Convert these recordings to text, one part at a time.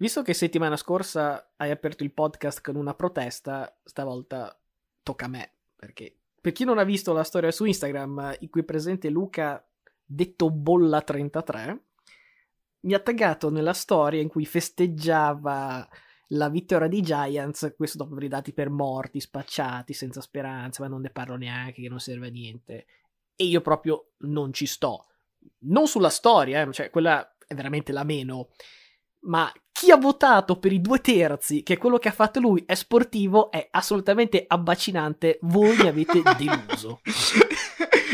Visto che settimana scorsa hai aperto il podcast con una protesta, stavolta tocca a me, perché per chi non ha visto la storia su Instagram, in cui è presente Luca, detto Bolla33, mi ha taggato nella storia in cui festeggiava la vittoria dei Giants, questo dopo aver dati per morti, spacciati, senza speranza, ma non ne parlo neanche, che non serve a niente. E io proprio non ci sto. Non sulla storia, eh, cioè quella è veramente la meno. Ma chi ha votato per i due terzi, che quello che ha fatto lui è sportivo, è assolutamente abbacinante. Voi mi avete deluso.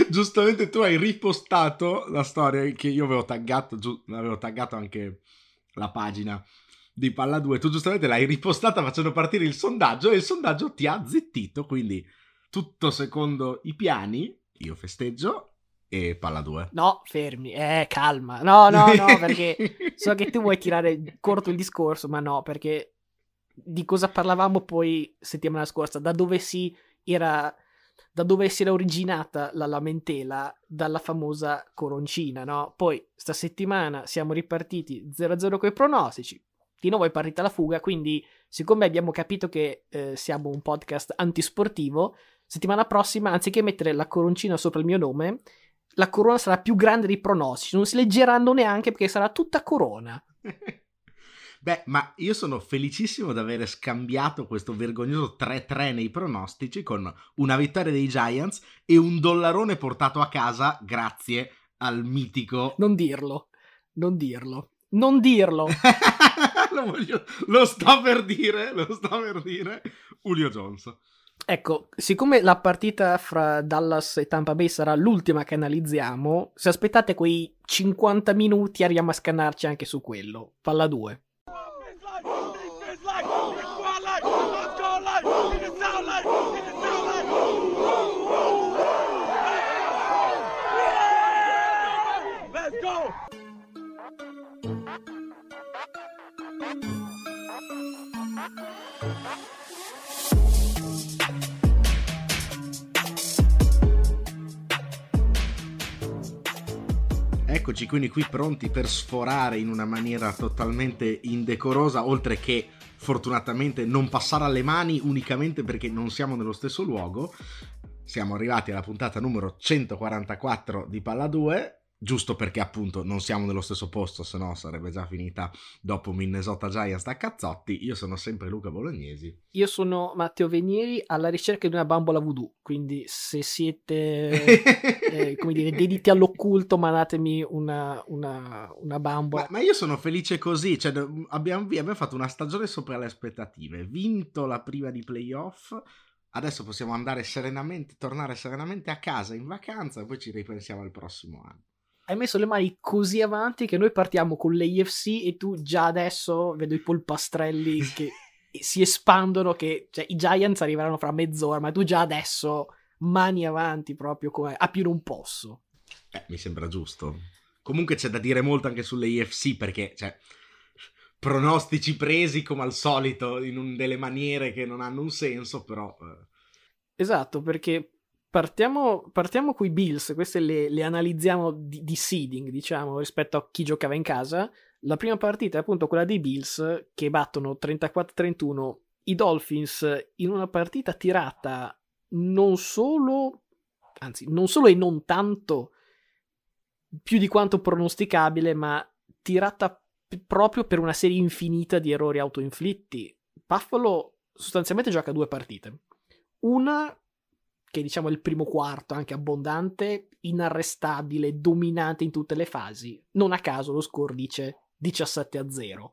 Giustamente tu hai ripostato la storia che io avevo taggato, giu- avevo taggato anche la pagina di Palla 2. Tu giustamente l'hai ripostata facendo partire il sondaggio e il sondaggio ti ha zittito, quindi tutto secondo i piani, io festeggio e Palla 2. No, fermi, eh, calma. No, no, no, perché so che tu vuoi tirare corto il discorso, ma no, perché di cosa parlavamo poi settimana scorsa? Da dove si era da dove si era originata la lamentela dalla famosa coroncina, no? Poi sta settimana siamo ripartiti 0-0 con i pronostici, di nuovo è partita la fuga, quindi siccome abbiamo capito che eh, siamo un podcast antisportivo, settimana prossima anziché mettere la coroncina sopra il mio nome, la corona sarà più grande dei pronostici, non si leggeranno neanche perché sarà tutta corona. Beh, ma io sono felicissimo di aver scambiato questo vergognoso 3-3 nei pronostici con una vittoria dei Giants e un dollarone portato a casa grazie al mitico... Non dirlo, non dirlo, non dirlo. lo, voglio... lo sto per dire, lo sto per dire, Julio Jones. Ecco, siccome la partita fra Dallas e Tampa Bay sarà l'ultima che analizziamo, se aspettate quei 50 minuti arriviamo a scannarci anche su quello. Palla 2. Eccoci quindi qui pronti per sforare in una maniera totalmente indecorosa, oltre che fortunatamente non passare alle mani unicamente perché non siamo nello stesso luogo. Siamo arrivati alla puntata numero 144 di Palla 2 giusto perché appunto non siamo nello stesso posto, se no sarebbe già finita dopo Minnesota Giants da cazzotti. Io sono sempre Luca Bolognesi. Io sono Matteo Venieri alla ricerca di una bambola voodoo, quindi se siete eh, come dire, dediti all'occulto, mandatemi una, una, una bambola. Ma, ma, io sono felice così, cioè, abbiamo, abbiamo fatto una stagione sopra le aspettative, vinto la prima di playoff. Adesso possiamo andare serenamente, tornare serenamente a casa in vacanza e poi ci ripensiamo al prossimo anno hai messo le mani così avanti che noi partiamo con l'AFC e tu già adesso vedo i polpastrelli che si espandono, che cioè, i Giants arriveranno fra mezz'ora, ma tu già adesso mani avanti proprio come a più non posso. Eh, mi sembra giusto. Comunque c'è da dire molto anche sull'AFC perché, cioè, pronostici presi come al solito in un, delle maniere che non hanno un senso, però... Eh. Esatto, perché Partiamo, partiamo con i Bills, queste le, le analizziamo di, di, seeding, diciamo, rispetto a chi giocava in casa. La prima partita è appunto quella dei Bills che battono 34-31 i Dolphins in una partita tirata non solo, anzi, non solo e non tanto più di quanto pronosticabile, ma tirata p- proprio per una serie infinita di errori autoinflitti. Buffalo sostanzialmente gioca due partite. Una che diciamo è il primo quarto, anche abbondante, inarrestabile, dominante in tutte le fasi. Non a caso lo score dice 17 a 0.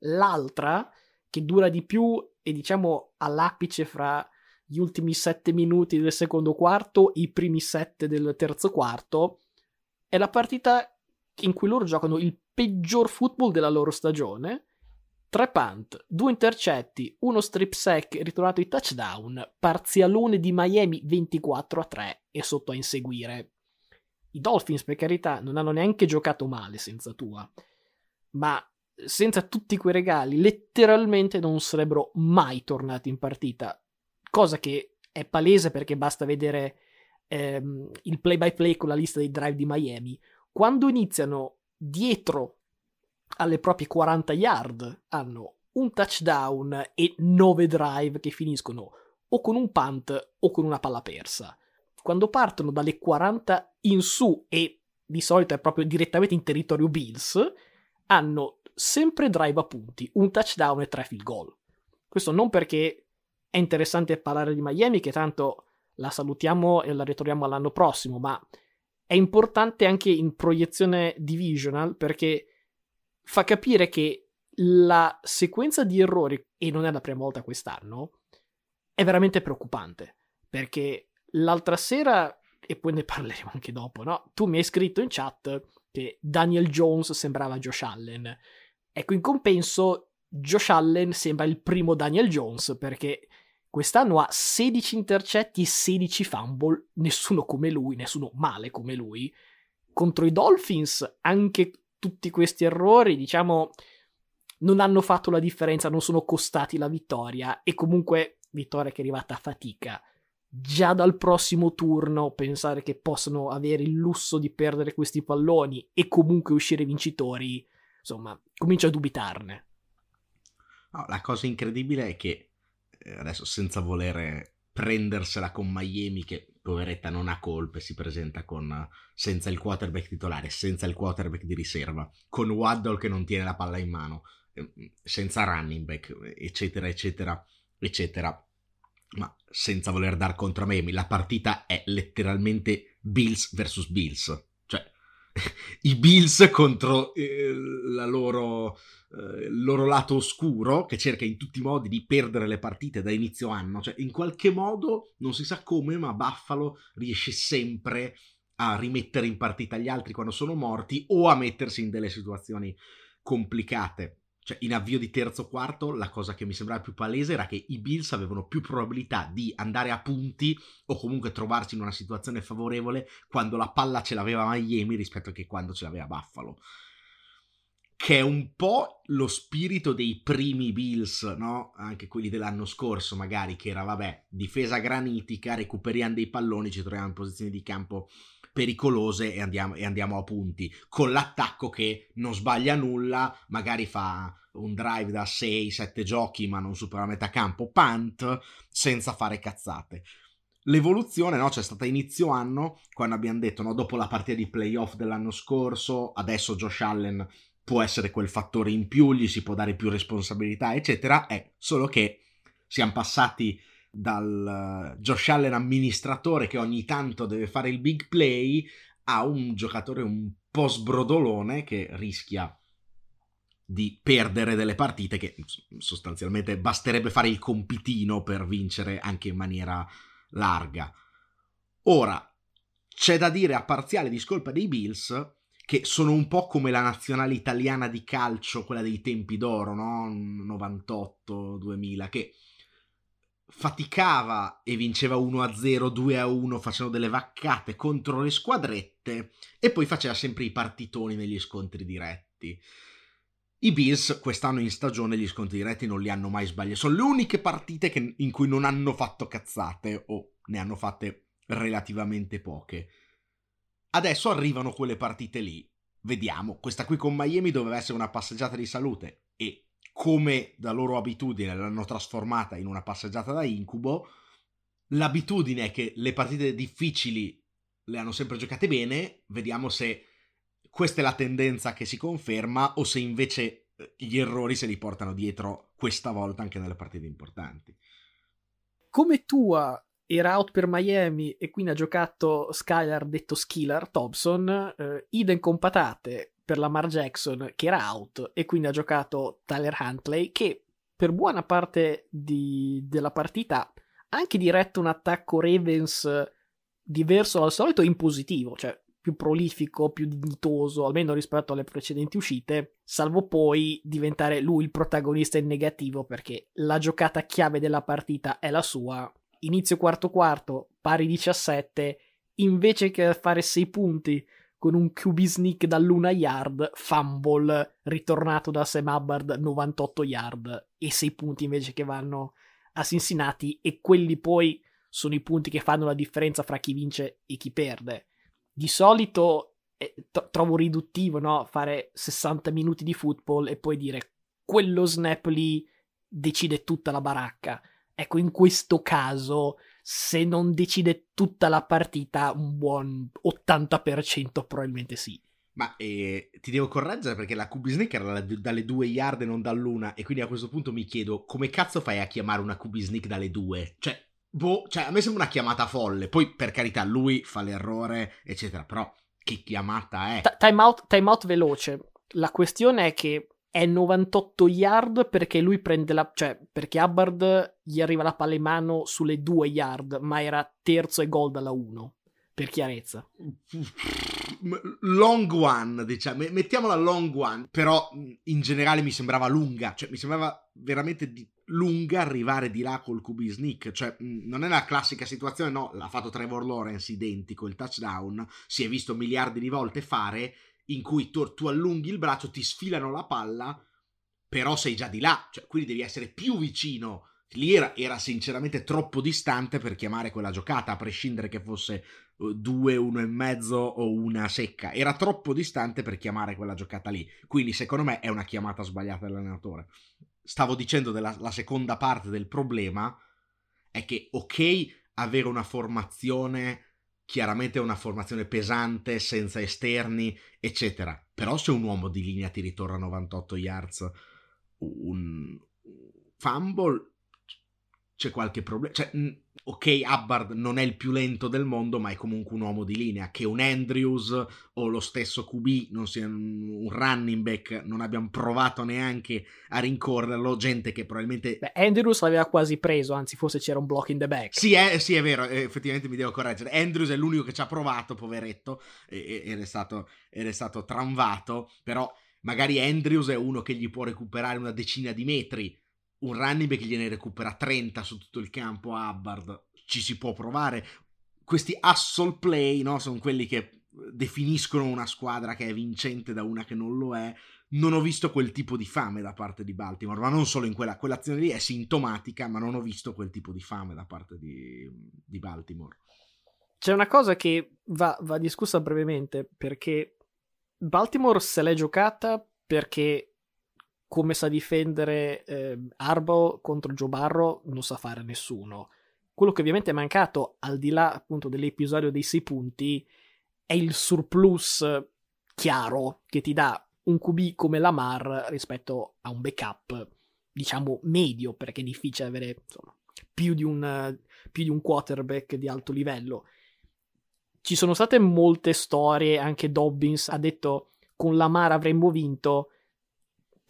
L'altra, che dura di più e diciamo all'apice fra gli ultimi 7 minuti del secondo quarto e i primi 7 del terzo quarto, è la partita in cui loro giocano il peggior football della loro stagione 3 punt, 2 intercetti, uno strip sack ritornato in touchdown, parzialone di Miami 24 a 3 e sotto a inseguire. I Dolphins, per carità, non hanno neanche giocato male senza Tua, ma senza tutti quei regali letteralmente non sarebbero mai tornati in partita, cosa che è palese perché basta vedere ehm, il play by play con la lista dei drive di Miami. Quando iniziano dietro alle proprie 40 yard hanno un touchdown e 9 drive che finiscono o con un punt o con una palla persa. Quando partono dalle 40 in su e di solito è proprio direttamente in territorio Bills, hanno sempre drive a punti, un touchdown e tre field goal. Questo non perché è interessante parlare di Miami, che tanto la salutiamo e la ritorniamo all'anno prossimo, ma è importante anche in proiezione divisional perché fa capire che la sequenza di errori, e non è la prima volta quest'anno, è veramente preoccupante. Perché l'altra sera, e poi ne parleremo anche dopo, no? Tu mi hai scritto in chat che Daniel Jones sembrava Josh Allen. Ecco, in compenso, Josh Allen sembra il primo Daniel Jones perché quest'anno ha 16 intercetti e 16 fumble, nessuno come lui, nessuno male come lui. Contro i Dolphins, anche tutti questi errori, diciamo, non hanno fatto la differenza, non sono costati la vittoria e comunque vittoria che è arrivata a fatica. Già dal prossimo turno pensare che possano avere il lusso di perdere questi palloni e comunque uscire vincitori, insomma, comincio a dubitarne. No, la cosa incredibile è che eh, adesso senza volere prendersela con Miami che poveretta non ha colpe, si presenta con, senza il quarterback titolare, senza il quarterback di riserva, con Waddle che non tiene la palla in mano, ehm, senza running back, eccetera, eccetera, eccetera. Ma senza voler dar contro Miami, la partita è letteralmente Bills vs Bills. I Bills contro eh, loro eh, il loro lato oscuro che cerca in tutti i modi di perdere le partite da inizio anno. Cioè, in qualche modo, non si sa come, ma Buffalo riesce sempre a rimettere in partita gli altri quando sono morti o a mettersi in delle situazioni complicate. Cioè, in avvio di terzo quarto, la cosa che mi sembrava più palese era che i Bills avevano più probabilità di andare a punti o comunque trovarsi in una situazione favorevole quando la palla ce l'aveva Miami rispetto che quando ce l'aveva Buffalo che è un po' lo spirito dei primi Bills, no? Anche quelli dell'anno scorso, magari, che era, vabbè, difesa granitica, recuperiamo dei palloni, ci troviamo in posizioni di campo pericolose e andiamo, e andiamo a punti, con l'attacco che non sbaglia nulla, magari fa un drive da 6-7 giochi ma non supera metà campo, punt, senza fare cazzate. L'evoluzione no, c'è stata inizio anno, quando abbiamo detto, no, dopo la partita di playoff dell'anno scorso, adesso Josh Allen può essere quel fattore in più, gli si può dare più responsabilità, eccetera, è solo che siamo passati dal Josh Allen amministratore che ogni tanto deve fare il big play a un giocatore un po' sbrodolone che rischia di perdere delle partite che sostanzialmente basterebbe fare il compitino per vincere anche in maniera larga. Ora, c'è da dire a parziale discolpa dei Bills che sono un po' come la nazionale italiana di calcio, quella dei tempi d'oro, no? 98-2000, che faticava e vinceva 1-0, 2-1, facendo delle vaccate contro le squadrette e poi faceva sempre i partitoni negli scontri diretti. I Bills quest'anno in stagione gli scontri diretti non li hanno mai sbagliati, sono le uniche partite che, in cui non hanno fatto cazzate o ne hanno fatte relativamente poche. Adesso arrivano quelle partite lì. Vediamo, questa qui con Miami doveva essere una passeggiata di salute e come da loro abitudine l'hanno trasformata in una passeggiata da incubo, l'abitudine è che le partite difficili le hanno sempre giocate bene, vediamo se questa è la tendenza che si conferma o se invece eh, gli errori se li portano dietro questa volta anche nelle partite importanti. Come tua era out per Miami e quindi ha giocato Skylar detto Skiller Thompson, eh, idem con per Lamar Jackson che era out e quindi ha giocato Tyler Huntley che per buona parte di, della partita ha anche diretto un attacco Ravens diverso dal solito in positivo, cioè più prolifico, più dignitoso, almeno rispetto alle precedenti uscite, salvo poi diventare lui il protagonista in negativo perché la giocata chiave della partita è la sua. Inizio quarto quarto, pari 17, invece che fare 6 punti con un QB sneak dall'una yard, fumble ritornato da Sam Hubbard 98 yard e 6 punti invece che vanno a Cincinnati e quelli poi sono i punti che fanno la differenza fra chi vince e chi perde. Di solito eh, t- trovo riduttivo, no? Fare 60 minuti di football e poi dire quello snap lì decide tutta la baracca. Ecco, in questo caso, se non decide tutta la partita, un buon 80% probabilmente sì. Ma eh, ti devo correggere perché la QB Sneak era dalle due yard e non dall'una. E quindi a questo punto mi chiedo come cazzo fai a chiamare una QB Sneak dalle due? Cioè, boh, cioè, a me sembra una chiamata folle. Poi, per carità, lui fa l'errore, eccetera. Però, che chiamata è? T- time, out, time out veloce. La questione è che è 98 yard perché lui prende la. cioè, perché Hubbard gli arriva la palla in mano sulle due yard, ma era terzo e gol dalla 1. Per chiarezza. long one, diciamo, mettiamola long one, però in generale mi sembrava lunga, cioè mi sembrava veramente di, lunga arrivare di là col QB sneak, cioè non è la classica situazione, no, l'ha fatto Trevor Lawrence identico, il touchdown, si è visto miliardi di volte fare, in cui tu, tu allunghi il braccio, ti sfilano la palla, però sei già di là, cioè quindi devi essere più vicino lì era, era, sinceramente troppo distante per chiamare quella giocata, a prescindere che fosse uh, due, uno e mezzo o una secca. Era troppo distante per chiamare quella giocata lì. Quindi, secondo me, è una chiamata sbagliata dell'allenatore. Stavo dicendo della la seconda parte del problema è che, ok, avere una formazione chiaramente è una formazione pesante, senza esterni, eccetera. Però se un uomo di linea ti ritorna a 98 yards, un fumble c'è qualche problema. Cioè, ok, Hubbard non è il più lento del mondo, ma è comunque un uomo di linea. Che un Andrews o lo stesso QB non sia un running back, non abbiamo provato neanche a rincorrerlo. Gente che probabilmente. Beh, Andrews l'aveva quasi preso, anzi, forse c'era un block in the back. Sì, è, sì, è vero, effettivamente mi devo correggere. Andrews è l'unico che ci ha provato, poveretto, ed è stato, stato tramvato. Però magari Andrews è uno che gli può recuperare una decina di metri un running back gliene recupera 30 su tutto il campo a Hubbard, ci si può provare. Questi hustle play, no? Sono quelli che definiscono una squadra che è vincente da una che non lo è. Non ho visto quel tipo di fame da parte di Baltimore, ma non solo in quella, quell'azione lì è sintomatica, ma non ho visto quel tipo di fame da parte di, di Baltimore. C'è una cosa che va, va discussa brevemente, perché Baltimore se l'è giocata perché come sa difendere eh, Arbo contro Joe Barro non sa fare nessuno. Quello che ovviamente è mancato, al di là appunto dell'episodio dei sei punti, è il surplus chiaro che ti dà un QB come Lamar rispetto a un backup, diciamo, medio, perché è difficile avere insomma, più, di un, più di un quarterback di alto livello. Ci sono state molte storie, anche Dobbins ha detto con Lamar avremmo vinto,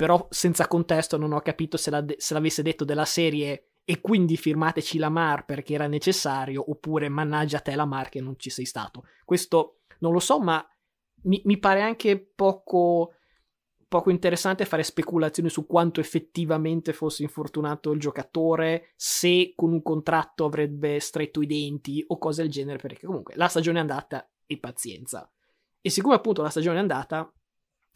però senza contesto non ho capito se, la, se l'avesse detto della serie e quindi firmateci la Mar perché era necessario oppure mannaggia te la Mar che non ci sei stato. Questo non lo so, ma mi, mi pare anche poco, poco interessante fare speculazioni su quanto effettivamente fosse infortunato il giocatore, se con un contratto avrebbe stretto i denti o cose del genere, perché comunque la stagione è andata e pazienza. E siccome appunto la stagione è andata,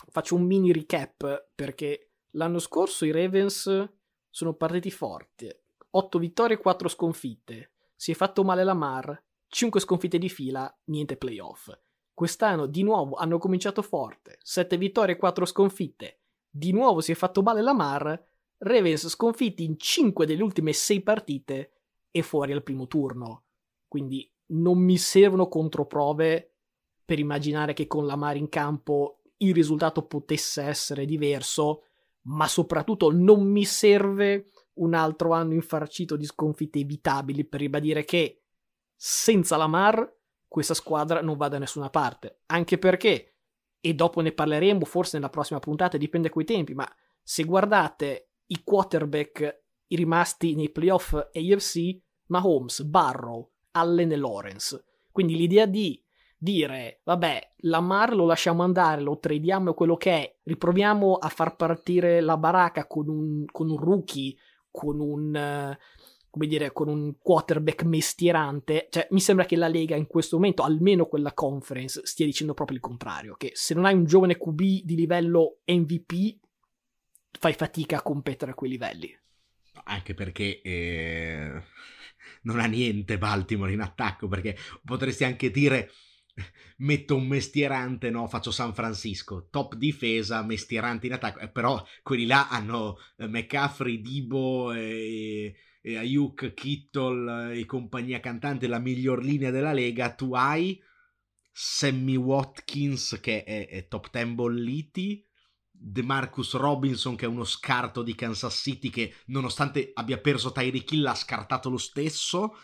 faccio un mini recap perché l'anno scorso i Ravens sono partiti forti. 8 vittorie e 4 sconfitte. Si è fatto male la Mar, 5 sconfitte di fila, niente playoff. Quest'anno di nuovo hanno cominciato forte, 7 vittorie e 4 sconfitte. Di nuovo si è fatto male la Mar, Ravens sconfitti in 5 delle ultime 6 partite e fuori al primo turno. Quindi non mi servono controprove per immaginare che con la Mar in campo il risultato potesse essere diverso, ma soprattutto non mi serve un altro anno infarcito di sconfitte evitabili per ribadire che senza la Mar questa squadra non va da nessuna parte. Anche perché, e dopo ne parleremo forse nella prossima puntata, dipende coi tempi, ma se guardate i quarterback rimasti nei playoff AFC, Mahomes, Barrow, Allen e Lawrence. Quindi l'idea di dire, vabbè, Lamar lo lasciamo andare, lo tradiamo quello che è, riproviamo a far partire la baracca con un, con un rookie, con un, come dire, con un quarterback mestierante, cioè mi sembra che la Lega in questo momento, almeno quella conference, stia dicendo proprio il contrario, che se non hai un giovane QB di livello MVP, fai fatica a competere a quei livelli. Anche perché... Eh non ha niente Baltimore in attacco perché potresti anche dire metto un mestierante, no, faccio San Francisco, top difesa, mestierante in attacco, eh, però quelli là hanno eh, McCaffrey, Dibo e, e Ayuk, Kittle e compagnia cantante, la miglior linea della Lega, tu hai Sammy Watkins che è, è top 10 bolliti, DeMarcus Robinson che è uno scarto di Kansas City che nonostante abbia perso Tyreek Hill ha scartato lo stesso,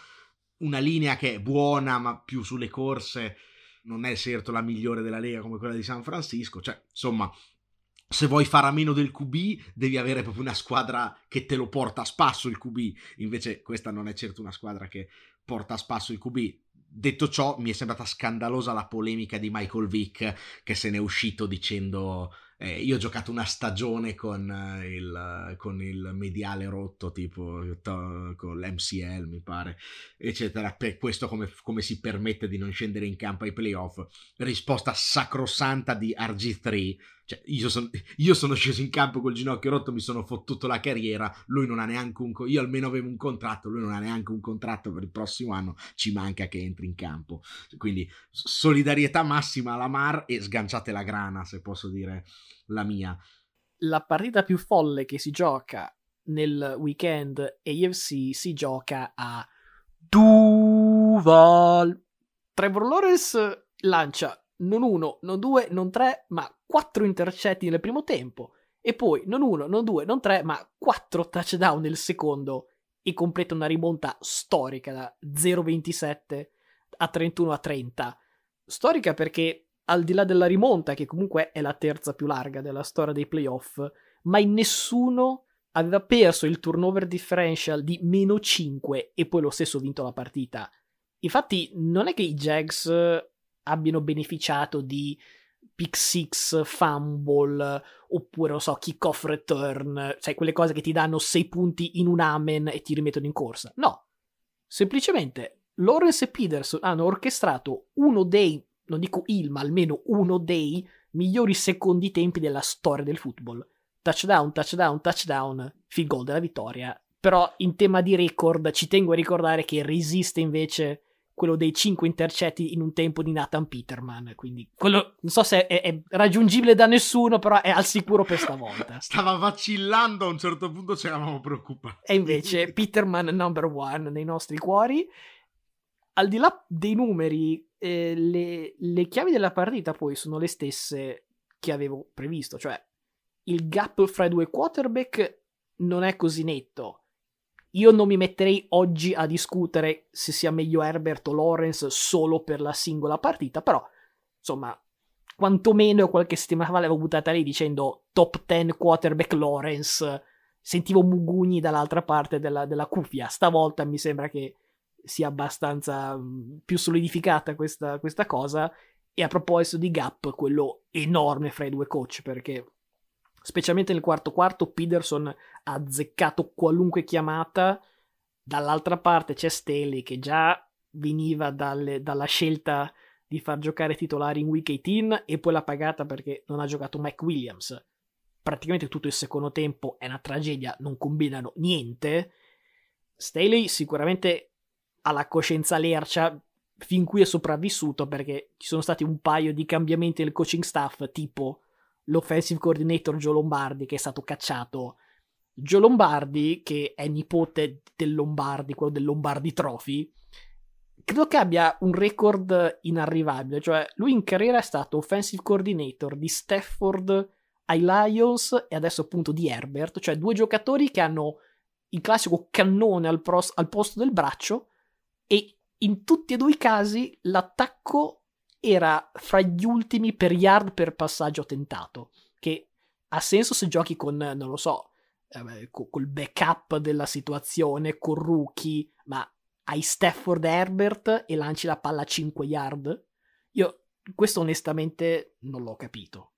una linea che è buona ma più sulle corse non è certo la migliore della Lega come quella di San Francisco, cioè insomma se vuoi fare a meno del QB devi avere proprio una squadra che te lo porta a spasso il QB, invece questa non è certo una squadra che porta a spasso il QB. Detto ciò, mi è sembrata scandalosa la polemica di Michael Vick che se n'è uscito dicendo eh, io ho giocato una stagione con, uh, il, con il, mediale rotto, tipo con l'MCL, mi pare, eccetera. Per questo come, come, si permette di non scendere in campo ai playoff? Risposta sacrosanta di RG3. Cioè, io, son, io, sono sceso in campo col ginocchio rotto, mi sono fottuto la carriera. Lui non ha neanche un. Io almeno avevo un contratto, lui non ha neanche un contratto per il prossimo anno. Ci manca che entri in campo. Quindi solidarietà massima alla Mar e sganciate la grana, se posso dire la mia. La partita più folle che si gioca nel weekend AFC si gioca a Duval. Trevor Lawrence lancia non uno, non due, non tre, ma quattro intercetti nel primo tempo. E poi non uno, non due, non tre, ma quattro touchdown nel secondo. E completa una rimonta storica da 0-27 a 31 a 30. Storica perché al di là della rimonta, che comunque è la terza più larga della storia dei playoff, mai nessuno aveva perso il turnover differential di meno 5 e poi lo stesso vinto la partita. Infatti, non è che i Jags abbiano beneficiato di pick six, fumble, oppure, non so, kick-off return, cioè quelle cose che ti danno 6 punti in un amen e ti rimettono in corsa. No, semplicemente Lawrence e Peterson hanno orchestrato uno dei non dico il, ma almeno uno dei migliori secondi tempi della storia del football. Touchdown, touchdown, touchdown, field goal della vittoria. Però in tema di record ci tengo a ricordare che resiste invece quello dei 5 intercetti in un tempo di Nathan Peterman. Quindi quello non so se è, è, raggiungibile da nessuno, però è al sicuro per stavolta. Stava vacillando a un certo punto, ci eravamo preoccupati. E invece Peterman number one nei nostri cuori. Al di là dei numeri, eh, le, le chiavi della partita poi sono le stesse che avevo previsto, cioè il gap fra i due quarterback non è così netto. Io non mi metterei oggi a discutere se sia meglio Herbert o Lawrence solo per la singola partita, però insomma, quantomeno qualche settimana fa l'avevo buttata lì dicendo top 10 quarterback Lawrence. Sentivo mugugni dall'altra parte della, della cuffia. Stavolta mi sembra che sia abbastanza mm, più solidificata questa, questa cosa. E a proposito di gap, quello enorme fra i due coach, perché specialmente nel quarto quarto Peterson ha azzeccato qualunque chiamata. Dall'altra parte c'è Staley che già veniva dalle, dalla scelta di far giocare titolari in week 18 e poi l'ha pagata perché non ha giocato Mike Williams. Praticamente tutto il secondo tempo è una tragedia, non combinano niente. Staley sicuramente alla coscienza lercia fin qui è sopravvissuto perché ci sono stati un paio di cambiamenti nel coaching staff, tipo l'offensive coordinator Joe Lombardi che è stato cacciato. Joe Lombardi, che è nipote del Lombardi, quello del Lombardi Trophy, credo che abbia un record inarrivabile, cioè lui in carriera è stato offensive coordinator di Stafford ai Lions e adesso appunto di Herbert, cioè due giocatori che hanno il classico cannone al, pros- al posto del braccio e in tutti e due i casi l'attacco era fra gli ultimi per yard per passaggio tentato, che ha senso se giochi con, non lo so, eh, col backup della situazione, con rookie, ma hai Stafford Herbert e lanci la palla a 5 yard? Io questo onestamente non l'ho capito.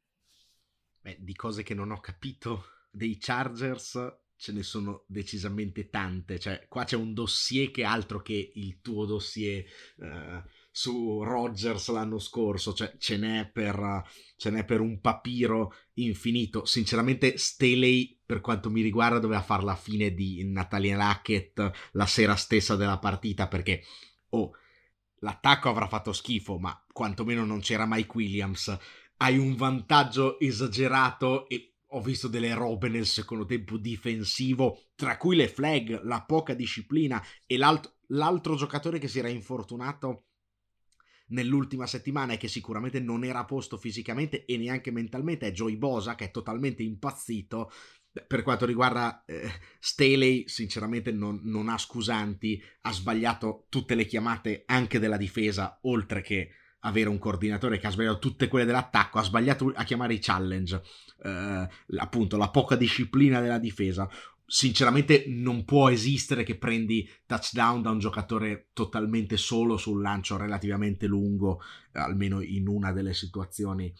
Beh, di cose che non ho capito dei Chargers ce ne sono decisamente tante. Cioè, qua c'è un dossier che altro che il tuo dossier uh, su Rogers l'anno scorso. Cioè, ce n'è per, ce n'è per un papiro infinito. Sinceramente, Staley, per quanto mi riguarda, doveva fare la fine di Natalia Lackett la sera stessa della partita perché, oh, l'attacco avrà fatto schifo, ma quantomeno non c'era Mike Williams. Hai un vantaggio esagerato e ho visto delle robe nel secondo tempo difensivo, tra cui le flag, la poca disciplina e l'alt- l'altro giocatore che si era infortunato nell'ultima settimana e che sicuramente non era a posto fisicamente e neanche mentalmente è Joey Bosa che è totalmente impazzito per quanto riguarda eh, Staley, sinceramente non, non, ha scusanti, ha sbagliato tutte le chiamate anche della difesa, oltre che avere un coordinatore che ha sbagliato tutte quelle dell'attacco, ha sbagliato a chiamare i challenge, eh, appunto la poca disciplina della difesa. Sinceramente non può esistere che prendi touchdown da un giocatore totalmente solo su un lancio relativamente lungo, almeno in una delle situazioni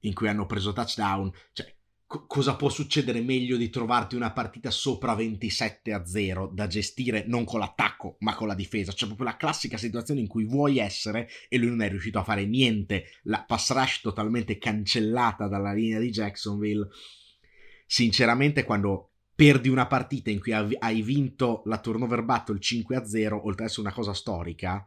in cui hanno preso touchdown. Cioè, cosa può succedere meglio di trovarti una partita sopra 27 a 0 da gestire non con l'attacco ma con la difesa, cioè proprio la classica situazione in cui vuoi essere e lui non è riuscito a fare niente, la pass rush totalmente cancellata dalla linea di Jacksonville. Sinceramente quando perdi una partita in cui hai vinto la turnover battle 5 a 0, oltre ad essere una cosa storica,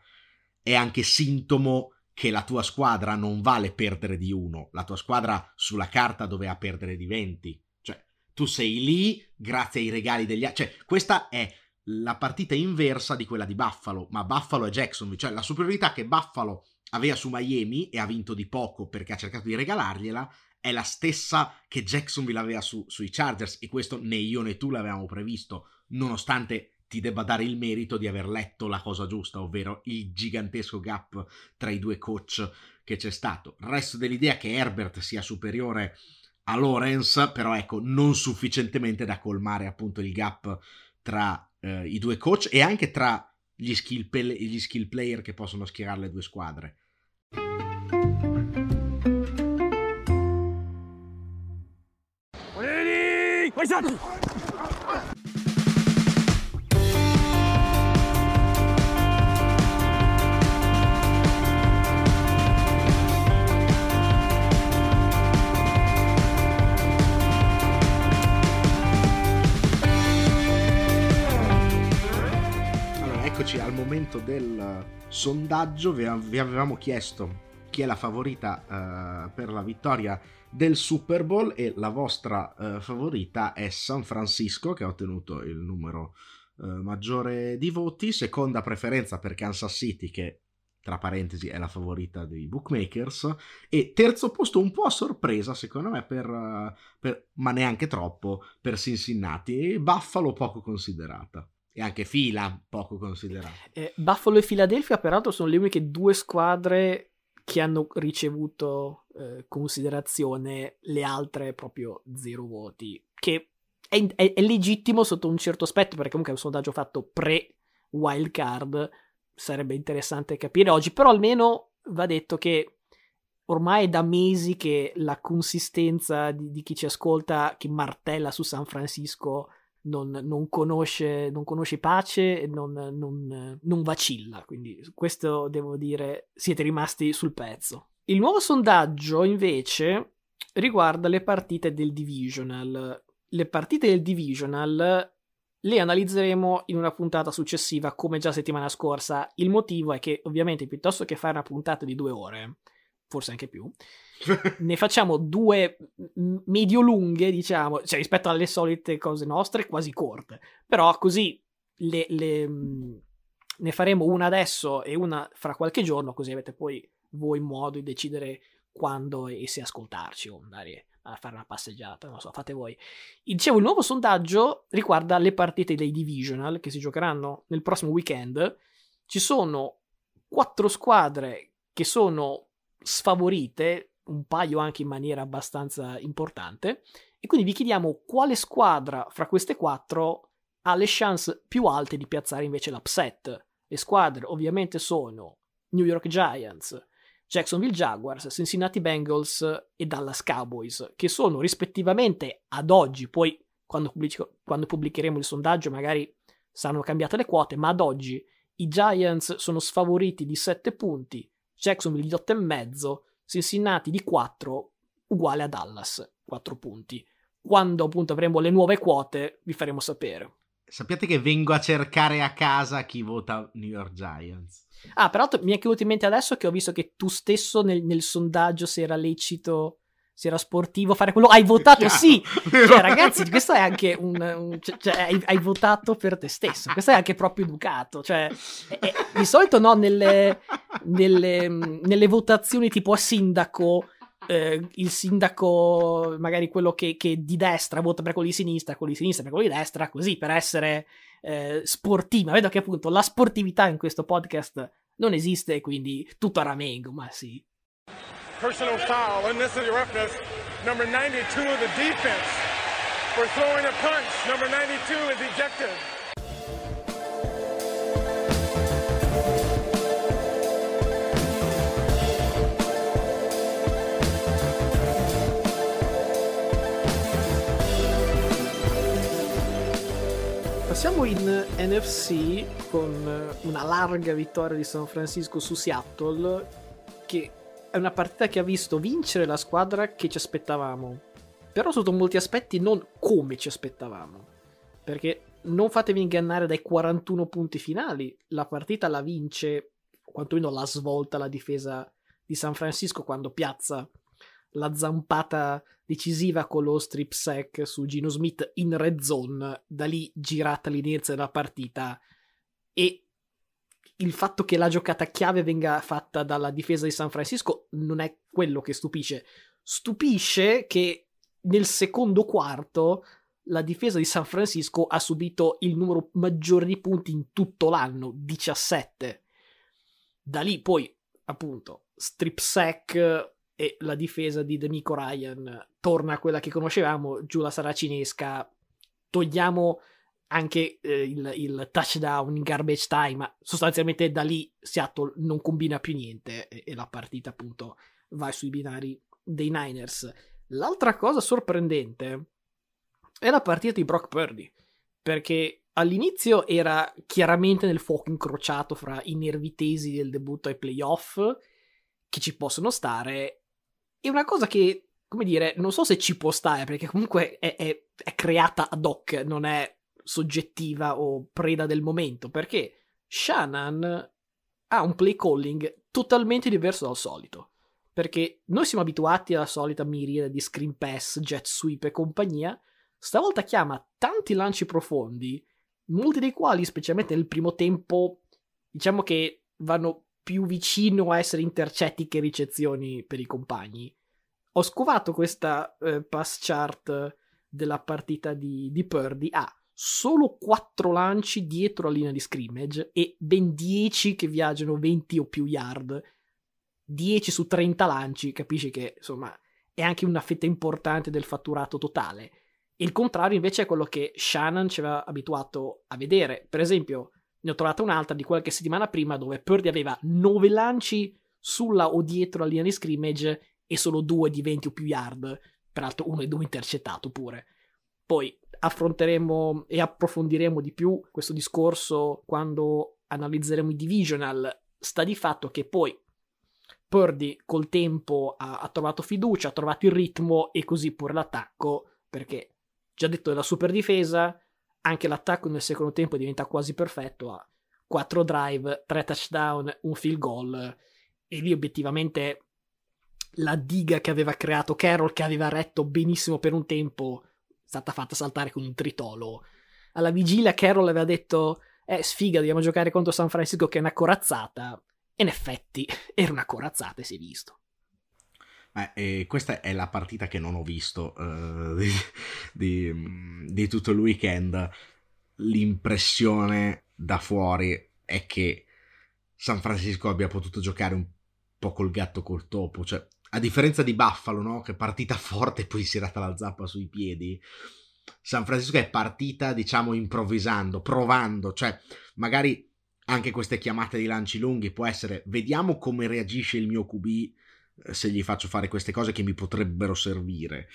è anche sintomo che la tua squadra non vale perdere di uno, la tua squadra sulla carta doveva perdere di 20. Cioè, tu sei lì grazie ai regali degli altri. Cioè, questa è la partita inversa di quella di Buffalo, ma Buffalo e Jacksonville, cioè la superiorità che Buffalo aveva su Miami e ha vinto di poco perché ha cercato di regalargliela, è la stessa che Jacksonville aveva su, sui Chargers e questo né io né tu l'avevamo previsto, nonostante ti debba dare il merito di aver letto la cosa giusta, ovvero il gigantesco gap tra i due coach che c'è stato. Resto dell'idea che Herbert sia superiore a Lawrence, però ecco, non sufficientemente da colmare appunto il gap tra eh, i due coach e anche tra gli skill, pe- gli skill player che possono schierare le due squadre. Ready? eccoci al momento del sondaggio. Vi avevamo chiesto chi è la favorita uh, per la vittoria del Super Bowl e la vostra uh, favorita è San Francisco che ha ottenuto il numero uh, maggiore di voti. Seconda preferenza per Kansas City che tra parentesi è la favorita dei bookmakers e terzo posto un po' a sorpresa secondo me per, per ma neanche troppo per Cincinnati e Buffalo poco considerata e anche fila poco considerata. Eh, Buffalo e Philadelphia, peraltro, sono le uniche due squadre che hanno ricevuto eh, considerazione, le altre proprio zero voti. Che è, è, è, legittimo sotto un certo aspetto, perché comunque è un sondaggio fatto pre-wild card. Sarebbe interessante capire oggi, però almeno va detto che ormai è da mesi che la consistenza di, di chi ci ascolta, che martella su San Francisco non, non, conosce, non conosce pace e non, non, non vacilla. Quindi questo devo dire, siete rimasti sul pezzo. Il nuovo sondaggio invece riguarda le partite del divisional. Le partite del divisional le analizzeremo in una puntata successiva, come già settimana scorsa. Il motivo è che, ovviamente, piuttosto che fare una puntata di due ore, forse anche più, ne facciamo due medio-lunghe, diciamo, cioè rispetto alle solite cose nostre, quasi corte. Però così le, le, ne faremo una adesso e una fra qualche giorno, così avete poi voi modo di decidere quando e se ascoltarci o andare a fare una passeggiata, non so, fate voi. Dicevo, il nuovo sondaggio riguarda le partite dei divisional che si giocheranno nel prossimo weekend. Ci sono quattro squadre che sono sfavorite un paio anche in maniera abbastanza importante. E quindi vi chiediamo quale squadra fra queste quattro ha le chance più alte di piazzare invece l'upset. Le squadre ovviamente sono New York Giants, Jacksonville Jaguars, Cincinnati Bengals e Dallas Cowboys, che sono rispettivamente ad oggi, poi quando, pubblico, quando pubblicheremo il sondaggio magari saranno cambiate le quote, ma ad oggi i Giants sono sfavoriti di 7 punti, Jacksonville di 8,5, Cincinnati di 4 uguale a Dallas, 4 punti. Quando appunto avremo le nuove quote vi faremo sapere. Sappiate che vengo a cercare a casa chi vota New York Giants. Ah, peraltro mi è venuto in mente adesso che ho visto che tu stesso nel, nel sondaggio se era lecito se era sportivo fare quello, hai votato sì. Cioè, ragazzi, questo è anche un, un cioè, cioè, hai, hai, votato per te stesso. Questo è anche proprio educato. Cioè, è, è, di solito no, nelle, nelle, nelle votazioni tipo a sindaco. Eh, il sindaco, magari quello che, che, di destra vota per quello di sinistra, quello di sinistra per quello di destra, così per essere eh, sportiva. Vedo che appunto la sportività in questo podcast non esiste, quindi tutto a ramengo, ma sì. personal foul, unnecessary roughness, number 92 of the defense. For throwing a punch, number 92 is ejected. Passiamo in NFC con una larga vittoria di San Francisco su Seattle che è una partita che ha visto vincere la squadra che ci aspettavamo. Però sotto molti aspetti non come ci aspettavamo. Perché non fatevi ingannare dai 41 punti finali. La partita la vince, quantomeno la svolta la difesa di San Francisco quando piazza la zampata decisiva con lo strip sack su Gino Smith in red zone. Da lì girata l'inizio della partita. E il fatto che la giocata chiave venga fatta dalla difesa di San Francisco non è quello che stupisce. Stupisce che nel secondo quarto la difesa di San Francisco ha subito il numero maggiore di punti in tutto l'anno, 17. Da lì poi, appunto, strip sack e la difesa di Denico Ryan torna a quella che conoscevamo, giù la saracinesca, togliamo anche eh, il, il, touchdown in garbage time, ma sostanzialmente da lì Seattle non combina più niente e, e la partita appunto va sui binari dei Niners. L'altra cosa sorprendente è la partita di Brock Purdy, perché all'inizio era chiaramente nel fuoco incrociato fra i nervi tesi del debutto ai playoff, che ci possono stare, e una cosa che, come dire, non so se ci può stare, perché comunque è, è, è creata ad hoc, non è soggettiva o preda del momento, perché Shannon ha un play calling totalmente diverso dal solito. Perché noi siamo abituati alla solita miriade di screen pass, jet sweep e compagnia. Stavolta chiama tanti lanci profondi, molti dei quali, specialmente nel primo tempo, diciamo che vanno più vicino a essere intercetti che ricezioni per i compagni. Ho scovato questa eh, pass chart della partita di, di Purdy. Ah, solo 4 lanci dietro la linea di scrimmage e ben 10 che viaggiano 20 o più yard. 10 su 30 lanci, capisci che insomma è anche una fetta importante del fatturato totale. Il contrario invece è quello che Shannon ci aveva abituato a vedere. Per esempio, ne ho trovata un'altra di qualche settimana prima dove Purdy aveva 9 lanci sulla o dietro la linea di scrimmage e solo 2 di 20 o più yard. Peraltro uno e due intercettato pure. Poi affronteremo e approfondiremo di più questo discorso quando analizzeremo i divisional. Sta di fatto che poi Purdy col tempo ha, ha, trovato fiducia, ha trovato il ritmo e così pure l'attacco, perché già detto della super difesa, anche l'attacco nel secondo tempo diventa quasi perfetto, ha 4 drive, 3 touchdown, un field goal e lì obiettivamente la diga che aveva creato Carroll, che aveva retto benissimo per un tempo, stata fatta saltare con un tritolo. Alla vigilia Carroll aveva detto eh sfiga, dobbiamo giocare contro San Francisco che è una corazzata. E in effetti era una corazzata e si è visto. Eh, questa è la partita che non ho visto uh, di, di, di, tutto il weekend. L'impressione da fuori è che San Francisco abbia potuto giocare un po' col gatto col topo. Cioè, a differenza di Buffalo, no? che è partita forte e poi si è data la zappa sui piedi, San Francisco è partita, diciamo, improvvisando, provando, cioè magari anche queste chiamate di lanci lunghi può essere vediamo come reagisce il mio QB eh, se gli faccio fare queste cose che mi potrebbero servire.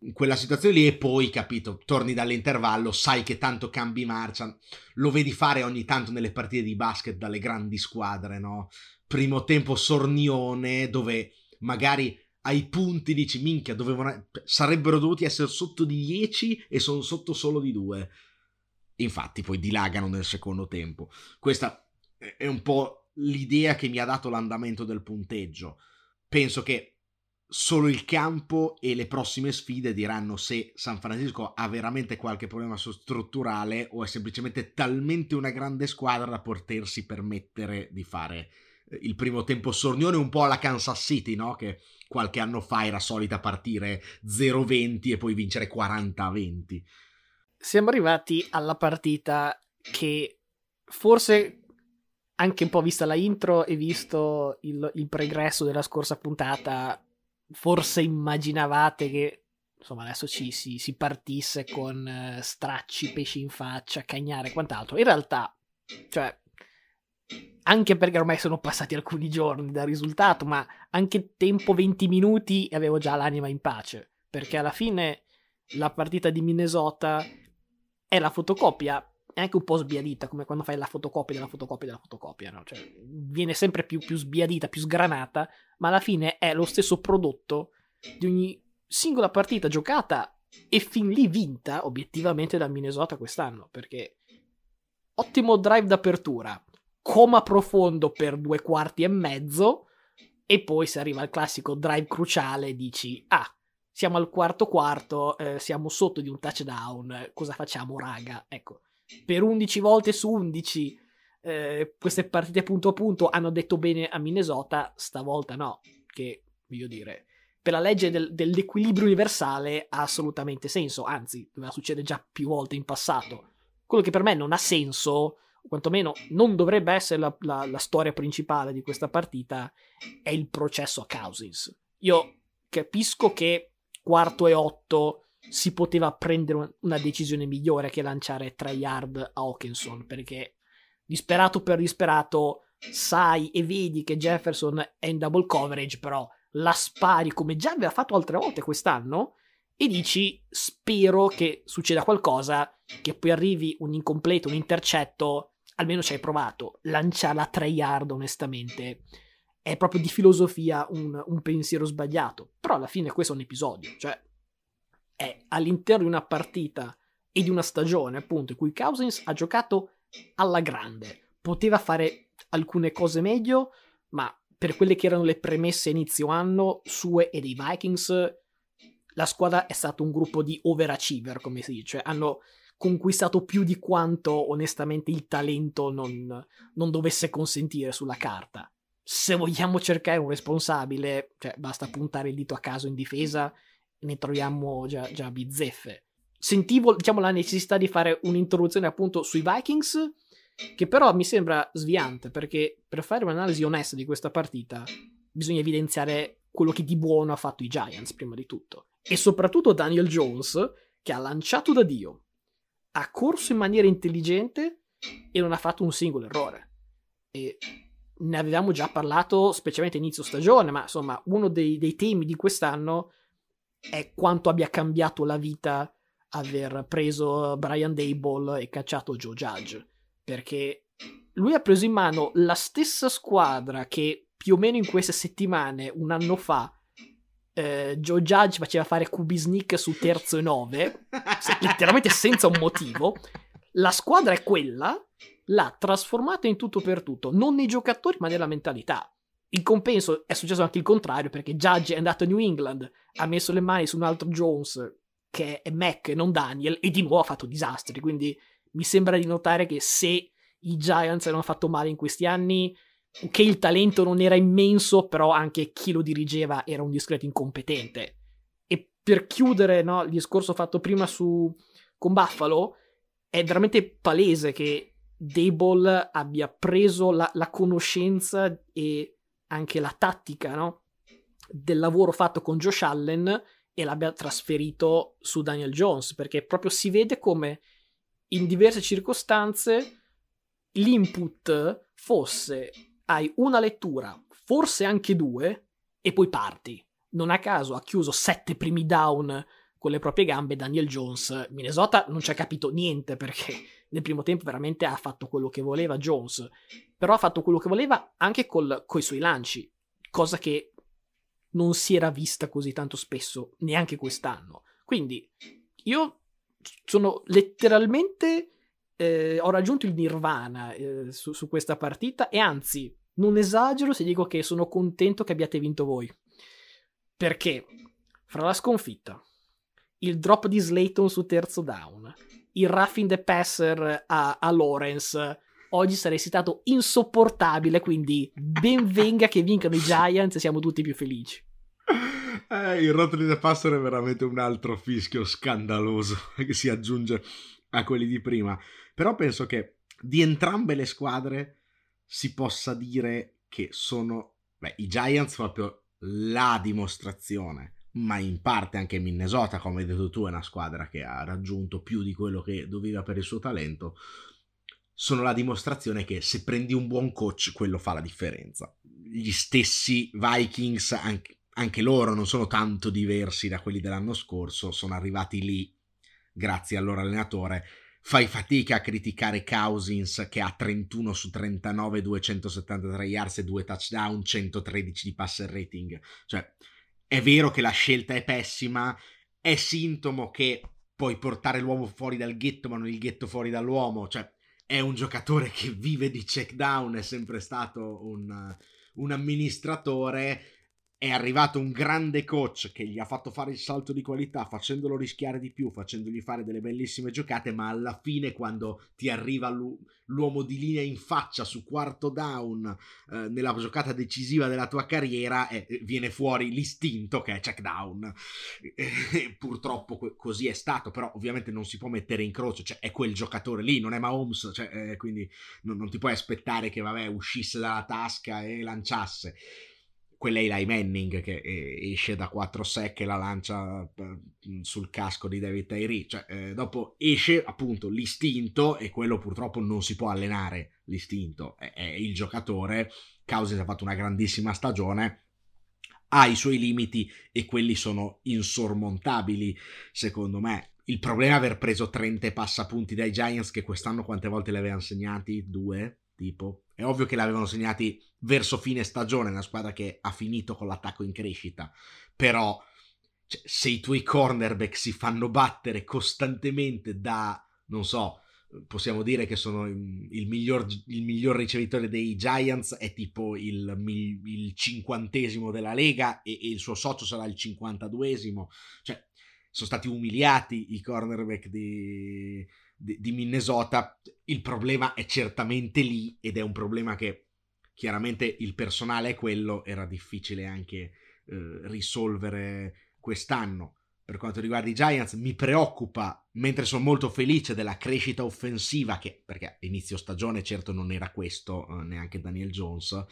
In quella situazione lì e poi, capito, torni dall'intervallo, sai che tanto cambi marcia, lo vedi fare ogni tanto nelle partite di basket dalle grandi squadre, no? Primo tempo sornione dove magari ai punti dici minchia dovevano, sarebbero dovuti essere sotto di 10 e sono sotto solo di 2 infatti poi dilagano nel secondo tempo. Questa è un po' l'idea che mi ha dato l'andamento del punteggio. Penso che solo il campo e le prossime sfide diranno se San Francisco ha veramente qualche problema strutturale o è semplicemente talmente una grande squadra da potersi permettere di fare eh, il primo tempo sornione un po' alla Kansas City, no? Che qualche anno fa era solita partire 0-20 e poi vincere 40-20. Siamo arrivati alla partita che forse anche un po' vista la intro e visto il, il pregresso della scorsa puntata forse immaginavate che insomma adesso ci si, si partisse con uh, stracci, pesci in faccia, cagnare e quant'altro. In realtà, cioè, anche perché ormai sono passati alcuni giorni dal risultato, ma anche tempo 20 minuti e avevo già l'anima in pace, perché alla fine la partita di Minnesota è la fotocopia è anche un po' sbiadita, come quando fai la fotocopia della fotocopia della fotocopia, no? Cioè, viene sempre più, più sbiadita, più sgranata, ma alla fine è lo stesso prodotto di ogni singola partita giocata e fin lì vinta obiettivamente da Minnesota quest'anno, perché ottimo drive d'apertura, coma profondo per due quarti e mezzo, e poi si arriva al classico drive cruciale dici, ah, siamo al quarto quarto, eh, siamo sotto di un touchdown, cosa facciamo raga? Ecco, per 11 volte su 11 eh, queste partite punto a punto hanno detto bene a Minnesota, stavolta no, che voglio dire, per la legge del, dell'equilibrio universale ha assolutamente senso, anzi, doveva succedere già più volte in passato. Quello che per me non ha senso, quantomeno non dovrebbe essere la, la, la storia principale di questa partita, è il processo a Cousins. Io capisco che quarto e otto si poteva prendere una decisione migliore che lanciare 3 yard a Hawkinson perché disperato per disperato sai e vedi che Jefferson è in double coverage però la spari come già aveva fatto altre volte quest'anno e dici spero che succeda qualcosa che poi arrivi un incompleto un intercetto almeno ci hai provato. Lanciarla a 3 yard onestamente è proprio di filosofia un, un pensiero sbagliato però alla fine questo è un episodio cioè è all'interno di una partita e di una stagione, appunto, in cui Cousins ha giocato alla grande. Poteva fare alcune cose meglio, ma per quelle che erano le premesse inizio anno, sue e dei Vikings, la squadra è stato un gruppo di overachiever, come si dice. Hanno conquistato più di quanto onestamente il talento non, non dovesse consentire sulla carta. Se vogliamo cercare un responsabile, cioè basta puntare il dito a caso in difesa ne troviamo già, già bizzeffe. Sentivo diciamo, la necessità di fare un'introduzione appunto sui Vikings, che però mi sembra sviante, perché per fare un'analisi onesta di questa partita bisogna evidenziare quello che di buono ha fatto i Giants, prima di tutto. E soprattutto Daniel Jones, che ha lanciato da Dio, ha corso in maniera intelligente e non ha fatto un singolo errore. E ne avevamo già parlato, specialmente inizio stagione, ma insomma, uno dei, dei temi di quest'anno è quanto abbia cambiato la vita aver preso Brian Dable e cacciato Joe Judge. Perché lui ha preso in mano la stessa squadra che più o meno in queste settimane, un anno fa, eh, Joe Judge faceva fare QB sneak su terzo e nove, se, letteralmente senza un motivo. La squadra è quella, l'ha trasformata in tutto per tutto, non nei giocatori ma nella mentalità. In compenso è successo anche il contrario, perché Judge è andato a New England, ha messo le mani su un altro Jones che è Mac non Daniel, e di nuovo ha fatto disastri. Quindi mi sembra di notare che se i Giants hanno fatto male in questi anni, che il talento non era immenso, però anche chi lo dirigeva era un discreto incompetente. E per chiudere no, il discorso fatto prima su, con Buffalo, è veramente palese che Dable abbia preso la, la conoscenza e anche la tattica no? del lavoro fatto con Josh Allen e l'abbia trasferito su Daniel Jones, perché proprio si vede come in diverse circostanze l'input fosse hai una lettura, forse anche due, e poi parti. Non a caso ha chiuso sette primi down con le proprie gambe Daniel Jones. Minnesota non ci ha capito niente perché nel primo tempo veramente ha fatto quello che voleva Jones, però ha fatto quello che voleva anche con i suoi lanci, cosa che non si era vista così tanto spesso neanche quest'anno. Quindi io sono letteralmente eh, ho raggiunto il nirvana eh, su, su questa partita e anzi, non esagero se dico che sono contento che abbiate vinto voi. Perché fra la sconfitta, il drop di Slayton su terzo down, il roughing the passer a, a Lawrence, oggi sarei stato insopportabile, quindi ben venga che vincano i Giants e siamo tutti più felici. Eh, il rotolo the passer è veramente un altro fischio scandaloso che si aggiunge a quelli di prima. Però penso che di entrambe le squadre si possa dire che sono beh, i Giants proprio la dimostrazione ma in parte anche Minnesota, come hai detto tu, è una squadra che ha raggiunto più di quello che doveva per il suo talento. Sono la dimostrazione che se prendi un buon coach, quello fa la differenza. Gli stessi Vikings, anche, anche loro non sono tanto diversi da quelli dell'anno scorso, sono arrivati lì grazie al loro allenatore fai fatica a criticare Cousins che ha 31 su 39, 273 yards e 2 touchdown, 113 di passer rating. Cioè, è vero che la scelta è pessima, è sintomo che puoi portare l'uomo fuori dal ghetto, ma non il ghetto fuori dall'uomo. Cioè, è un giocatore che vive di check down, è sempre stato un, un amministratore è arrivato un grande coach che gli ha fatto fare il salto di qualità, facendolo rischiare di più, facendogli fare delle bellissime giocate, ma alla fine quando ti arriva l'uomo di linea in faccia su quarto down eh, nella giocata decisiva della tua carriera, eh, viene fuori l'istinto che è check down. Eh, purtroppo così è stato, però ovviamente non si può mettere in croce, cioè è quel giocatore lì, non è Mahomes, cioè, eh, quindi non, non ti puoi aspettare che vabbè, uscisse dalla tasca e lanciasse quella Eli Manning che eh, esce da 4 sec e la lancia eh, sul casco di David Tyree cioè eh, dopo esce appunto l'istinto e quello purtroppo non si può allenare l'istinto è, è il giocatore Cousins ha fatto una grandissima stagione ha i suoi limiti e quelli sono insormontabili secondo me il problema è aver preso 30 passapunti dai Giants che quest'anno quante volte li avevano segnati? Due? Tipo? È ovvio che l'avevano segnati verso fine stagione, una squadra che ha finito con l'attacco in crescita, però cioè, se i tuoi cornerback si fanno battere costantemente da, non so, possiamo dire che sono il miglior, il miglior ricevitore dei Giants, è tipo il, il cinquantesimo della Lega e, e, il suo socio sarà il cinquantaduesimo, cioè sono stati umiliati i cornerback di, di, di Minnesota, il problema è certamente lì ed è un problema che chiaramente il personale è quello, era difficile anche eh, risolvere quest'anno. Per quanto riguarda i Giants, mi preoccupa, mentre sono molto felice della crescita offensiva, che perché inizio stagione certo non era questo, eh, neanche Daniel Jones,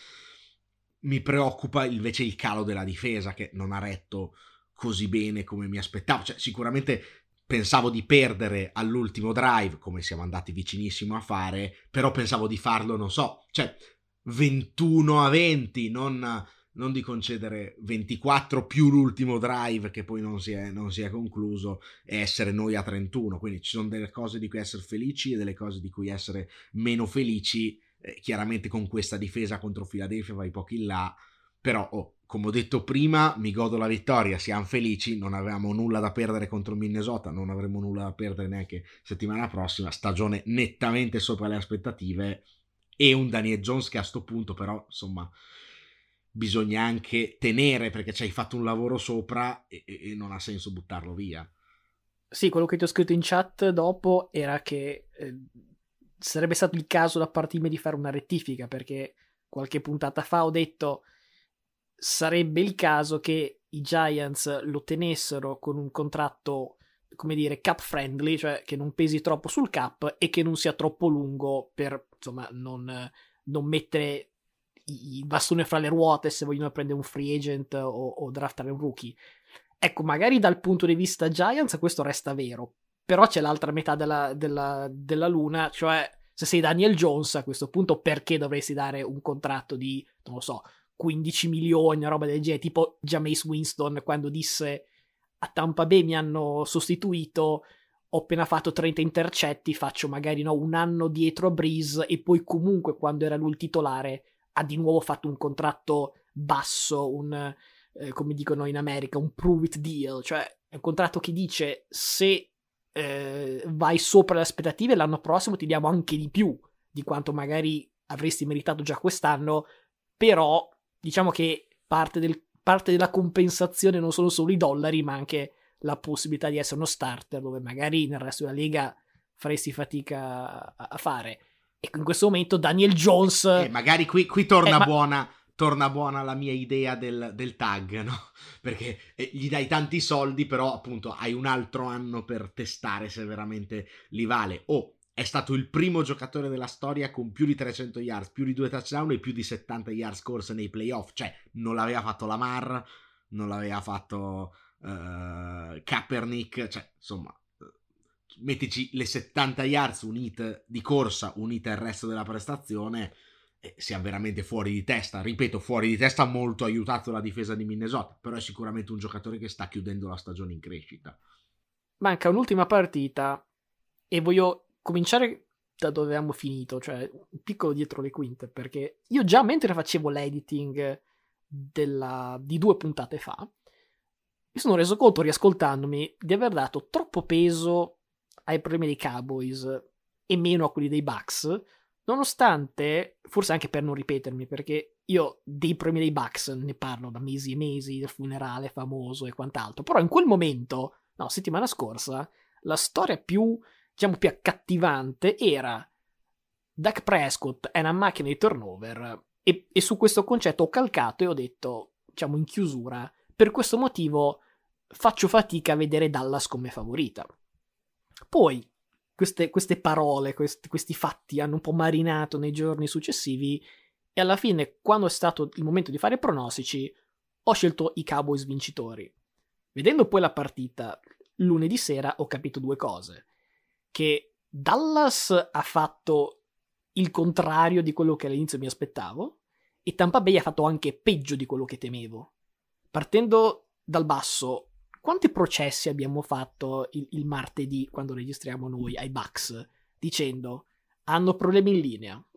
mi preoccupa invece il calo della difesa, che non ha retto così bene come mi aspettavo. Cioè, sicuramente pensavo di perdere all'ultimo drive, come siamo andati vicinissimo a fare, però pensavo di farlo, non so, cioè 21 a 20, non, non di concedere 24 più l'ultimo drive che poi non si, è, non si è concluso e essere noi a 31. Quindi ci sono delle cose di cui essere felici e delle cose di cui essere meno felici. Eh, chiaramente con questa difesa contro Philadelphia vai pochi in là, però oh, come ho detto prima, mi godo la vittoria, siamo felici, non avevamo nulla da perdere contro Minnesota, non avremo nulla da perdere neanche settimana prossima, stagione nettamente sopra le aspettative e un Daniel Jones che a sto punto però insomma bisogna anche tenere perché ci hai fatto un lavoro sopra e, e, non ha senso buttarlo via. Sì, quello che ti ho scritto in chat dopo era che eh, sarebbe stato il caso da parte di me di fare una rettifica perché qualche puntata fa ho detto sarebbe il caso che i Giants lo tenessero con un contratto come dire cap friendly, cioè che non pesi troppo sul cap e che non sia troppo lungo per insomma, non, non mettere il bastone fra le ruote se vogliono prendere un free agent o, o draftare un rookie. Ecco, magari dal punto di vista Giants questo resta vero, però c'è l'altra metà della, della, della luna, cioè se sei Daniel Jones a questo punto perché dovresti dare un contratto di, non lo so, 15 milioni, roba del genere, tipo Jameis Winston quando disse a Tampa Bay mi hanno sostituito ho appena fatto 30 intercetti, faccio magari no, un anno dietro a Breeze e poi comunque quando era lui il titolare ha di nuovo fatto un contratto basso, un, eh, come dicono in America, un prove it deal, cioè è un contratto che dice se eh, vai sopra le aspettative, l'anno prossimo ti diamo anche di più di quanto magari avresti meritato già quest'anno, però diciamo che parte, del, parte della compensazione non sono solo i dollari, ma anche la possibilità di essere uno starter, dove magari nel resto della lega faresti fatica a, a fare. E in questo momento Daniel Jones... Eh, magari qui, qui torna eh, ma... buona torna buona la mia idea del, del tag, no? Perché eh, gli dai tanti soldi, però appunto hai un altro anno per testare se veramente li vale. O è stato il primo giocatore della storia con più di 300 yards, più di due touchdown e più di 70 yards corse nei playoff. Cioè, non l'aveva fatto Lamar, non l'aveva fatto uh, Kaepernick, cioè, insomma, mettici le 70 yards unite di corsa, unite al resto della prestazione eh, sia veramente fuori di testa. Ripeto, fuori di testa molto aiutato la difesa di Minnesota, però è sicuramente un giocatore che sta chiudendo la stagione in crescita. Manca un'ultima partita e voglio cominciare da dove avevamo finito, cioè un piccolo dietro le quinte, perché io già mentre facevo l'editing della, di due puntate fa, mi sono reso conto, riascoltandomi, di aver dato troppo peso ai problemi dei Cowboys e meno a quelli dei Bucks, Nonostante, forse anche per non ripetermi, perché io dei problemi dei Bucks ne parlo da mesi e mesi, del funerale famoso e quant'altro, però in quel momento, no, settimana scorsa, la storia più, diciamo, più accattivante era Dak Prescott è una macchina di turnover e, e su questo concetto ho calcato e ho detto, diciamo, in chiusura, per questo motivo faccio fatica a vedere Dallas come favorita. Poi, queste, queste parole, questi, questi fatti hanno un po' marinato nei giorni successivi e alla fine, quando è stato il momento di fare pronostici, ho scelto i Cowboys vincitori. Vedendo poi la partita lunedì sera ho capito due cose. Che Dallas ha fatto il contrario di quello che all'inizio mi aspettavo e Tampa Bay ha fatto anche peggio di quello che temevo. Partendo dal basso, quanti processi abbiamo fatto il, il martedì quando registriamo noi ai Bucks dicendo hanno problemi in linea,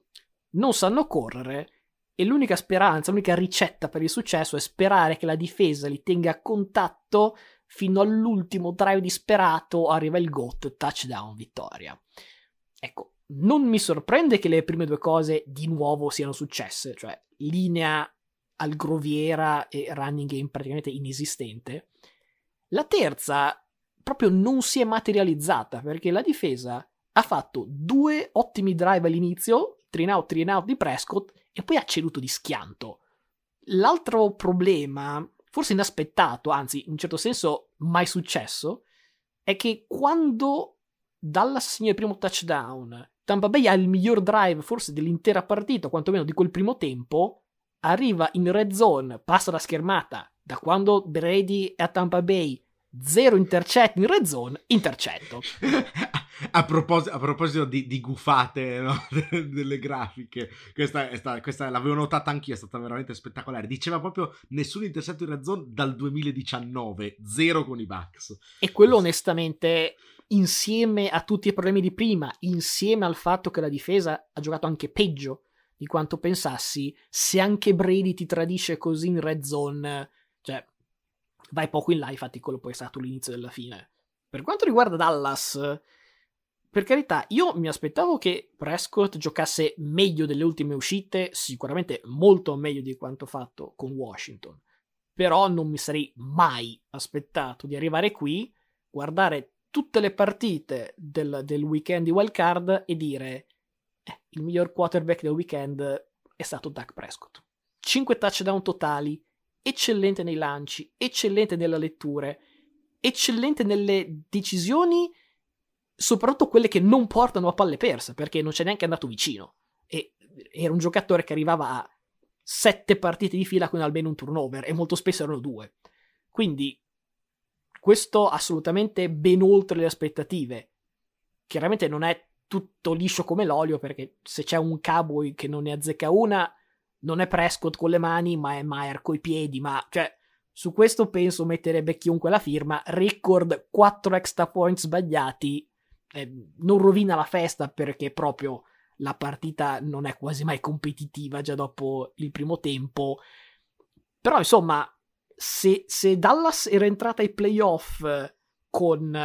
non sanno correre e l'unica speranza, l'unica ricetta per il successo è sperare che la difesa li tenga a contatto fino all'ultimo drive disperato, arriva il GOAT, touchdown, vittoria. Ecco, non mi sorprende che le prime due cose di nuovo siano successe, cioè linea al groviera e running game praticamente inesistente, la terza proprio non si è materializzata perché la difesa ha fatto due ottimi drive all'inizio, 3 out, 3 out di Prescott e poi ha ceduto di schianto. L'altro problema, forse inaspettato, anzi in un certo senso mai successo, è che quando Dallas segna il primo touchdown, Tampa Bay ha il miglior drive forse dell'intera partita, quantomeno di quel primo tempo, arriva in red zone, passa la schermata, da quando Brady è a Tampa Bay, zero intercetti in red zone, intercetto. a, proposito, a proposito di, di gufate no? delle grafiche, questa, sta, questa, l'avevo notata anch'io, è stata veramente spettacolare. Diceva proprio nessun intercetto in red zone dal 2019, zero con i Bucks. E quello onestamente insieme a tutti i problemi di prima, insieme al fatto che la difesa ha giocato anche peggio di quanto pensassi, se anche Brady ti tradisce così in red zone, cioè, vai poco in là, infatti quello poi è stato l'inizio della fine. Per quanto riguarda Dallas, per carità, io mi aspettavo che Prescott giocasse meglio delle ultime uscite, sicuramente molto meglio di quanto fatto con Washington. Però non mi sarei mai aspettato di arrivare qui, guardare tutte le partite del, del weekend di wild card e dire eh, il miglior quarterback del weekend è stato Dak Prescott. 5 touchdown totali, eccellente nei lanci, eccellente nelle letture, eccellente nelle decisioni, soprattutto quelle che non portano a palle perse, perché non c'è neanche andato vicino. E era un giocatore che arrivava a sette partite di fila con almeno un turnover, e molto spesso erano due. Quindi, questo assolutamente ben oltre le aspettative. Chiaramente non è tutto liscio come l'olio, perché se c'è un cowboy che non ne azzecca una, non è Prescott con le mani, ma è Mayer coi piedi, ma cioè su questo penso metterebbe chiunque la firma. Record 4 extra points sbagliati. Eh, non rovina la festa perché proprio la partita non è quasi mai competitiva già dopo il primo tempo. Però insomma, se, se Dallas era entrata ai playoff con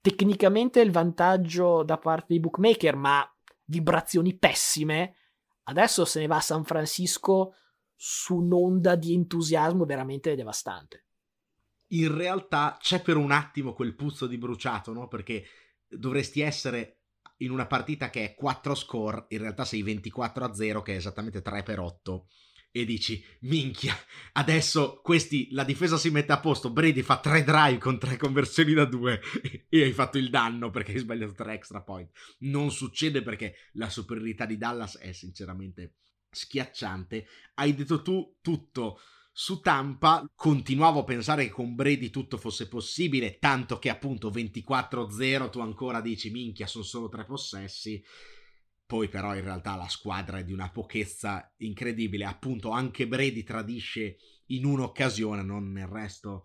tecnicamente il vantaggio da parte dei bookmaker, ma vibrazioni pessime. Adesso se ne va a San Francisco su un'onda di entusiasmo veramente devastante. In realtà c'è per un attimo quel puzzo di bruciato, no? Perché dovresti essere in una partita che è 4 score, in realtà sei 24 a 0, che è esattamente 3 per 8 e dici, minchia, adesso questi, la difesa si mette a posto, Brady fa tre drive con tre conversioni da due e hai fatto il danno perché hai sbagliato tre extra point. Non succede perché la superiorità di Dallas è sinceramente schiacciante. Hai detto tu tutto. Su Tampa continuavo a pensare che con Brady tutto fosse possibile, tanto che appunto 24-0 tu ancora dici minchia sono solo tre possessi poi però in realtà la squadra è di una pochezza incredibile, appunto anche Brady tradisce in un'occasione, non nel resto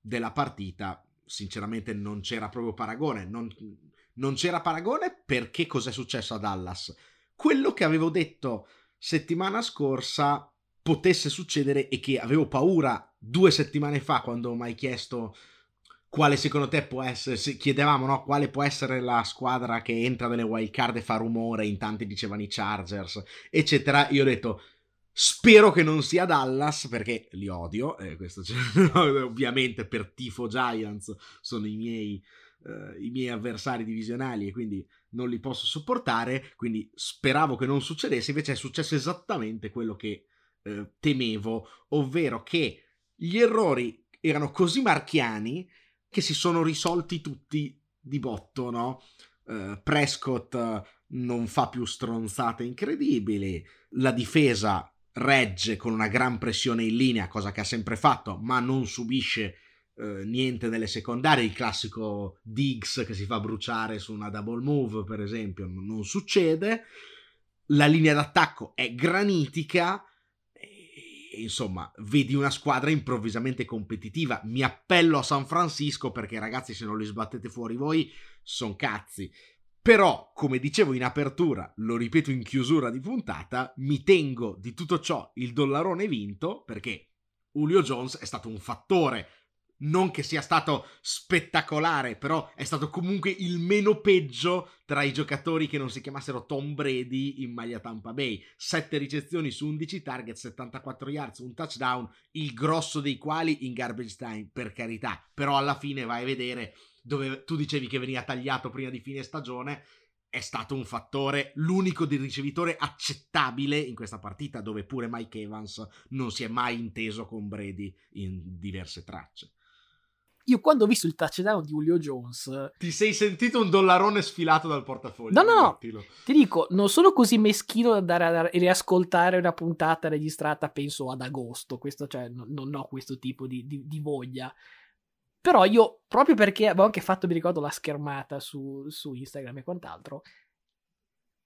della partita. Sinceramente non c'era proprio paragone, non, non c'era paragone perché cos'è successo a Dallas? Quello che avevo detto settimana scorsa potesse succedere e che avevo paura due settimane fa quando mi hai chiesto quale secondo te può essere, se chiedevamo no, quale può essere la squadra che entra nelle wild card e fa rumore, in tanti dicevano i Chargers, eccetera, io ho detto spero che non sia Dallas perché li odio, eh, questo ovviamente per tifo Giants sono i miei, eh, i miei avversari divisionali e quindi non li posso sopportare, quindi speravo che non succedesse, invece è successo esattamente quello che eh, temevo, ovvero che gli errori erano così marchiani che si sono risolti tutti di botto, no? Uh, Prescott non fa più stronzate incredibili, la difesa regge con una gran pressione in linea, cosa che ha sempre fatto, ma non subisce uh, niente nelle secondarie, il classico Diggs che si fa bruciare su una double move, per esempio, non succede. La linea d'attacco è granitica, insomma, vedi una squadra improvvisamente competitiva. Mi appello a San Francisco perché, ragazzi, se non li sbattete fuori voi, son cazzi. Però, come dicevo in apertura, lo ripeto in chiusura di puntata, mi tengo di tutto ciò il dollarone vinto perché Julio Jones è stato un fattore non che sia stato spettacolare, però è stato comunque il meno peggio tra i giocatori che non si chiamassero Tom Brady in maglia Tampa Bay. 7 ricezioni su 11 target, 74 yards, un touchdown, il grosso dei quali in garbage time, per carità. Però alla fine vai a vedere dove tu dicevi che veniva tagliato prima di fine stagione, è stato un fattore, l'unico di ricevitore accettabile in questa partita, dove pure Mike Evans non si è mai inteso con Brady in diverse tracce. Io quando ho visto il touchdown di Julio Jones... Ti sei sentito un dollarone sfilato dal portafoglio? No, no, no. Ti dico, non sono così meschino da andare a riascoltare una puntata registrata, penso, ad agosto. Questo, cioè, no, non ho questo tipo di, di, di, voglia. Però io, proprio perché avevo anche fatto, mi ricordo, la schermata su, su Instagram e quant'altro,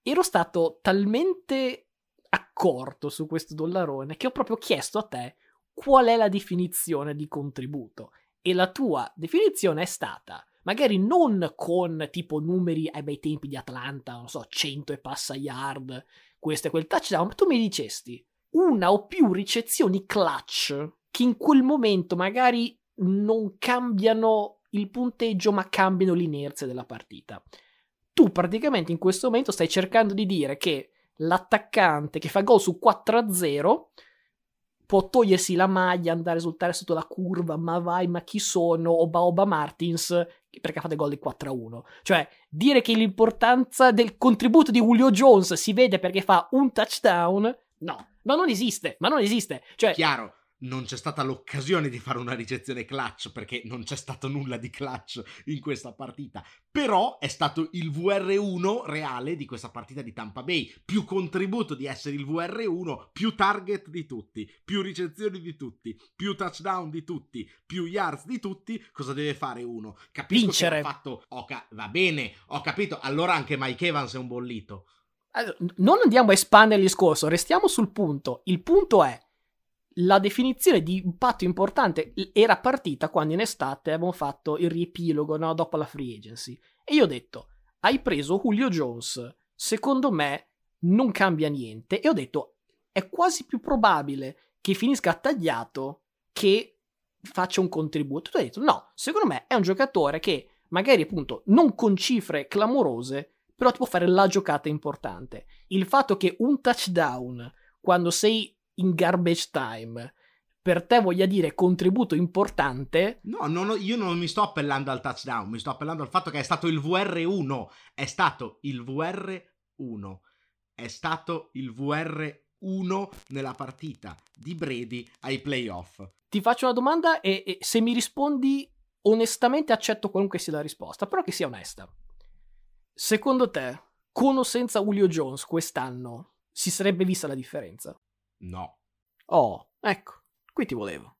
ero stato talmente accorto su questo dollarone che ho proprio chiesto a te qual è la definizione di contributo e la tua definizione è stata magari non con tipo numeri ai bei tempi di Atlanta, non so, 100 e passa yard, questo e quel touchdown, ma tu mi dicesti una o più ricezioni clutch che in quel momento magari non cambiano il punteggio ma cambiano l'inerzia della partita. Tu praticamente in questo momento stai cercando di dire che l'attaccante che fa gol su 4-0 può togliersi la maglia, andare a risultare sotto la curva, ma vai, ma chi sono? Oba Oba Martins, perché fate gol di 4-1. Cioè, dire che l'importanza del contributo di Julio Jones si vede perché fa un touchdown, no, ma non esiste, ma non esiste. Cioè, Chiaro, non c'è stata l'occasione di fare una ricezione clutch perché non c'è stato nulla di clutch in questa partita. Però è stato il VR1 reale di questa partita di Tampa Bay. Più contributo di essere il VR1, più target di tutti, più ricezioni di tutti, più touchdown di tutti, più yards di tutti. Cosa deve fare uno? Capisco Vincere. che ha fatto. Ca- va bene, ho capito. Allora anche Mike Evans è un bollito. Allora, non andiamo a espandere il discorso, restiamo sul punto. Il punto è la definizione di impatto importante era partita quando in estate avevamo fatto il riepilogo no? dopo la free agency. E io ho detto, hai preso Julio Jones, secondo me non cambia niente. E ho detto, è quasi più probabile che finisca tagliato che faccia un contributo. Tu hai detto, no, secondo me è un giocatore che magari appunto non con cifre clamorose, però ti può fare la giocata importante. Il fatto che un touchdown, quando sei in garbage time, per te voglia dire contributo importante. No, no, io non mi sto appellando al touchdown, mi sto appellando al fatto che è stato il VR1. È stato il VR1. È stato il VR1 nella partita di Brady ai playoff. Ti faccio una domanda e, e se mi rispondi onestamente accetto qualunque sia la risposta, però che sia onesta. Secondo te, con o senza Julio Jones quest'anno si sarebbe vista la differenza? No. Oh, ecco. Qui ti volevo.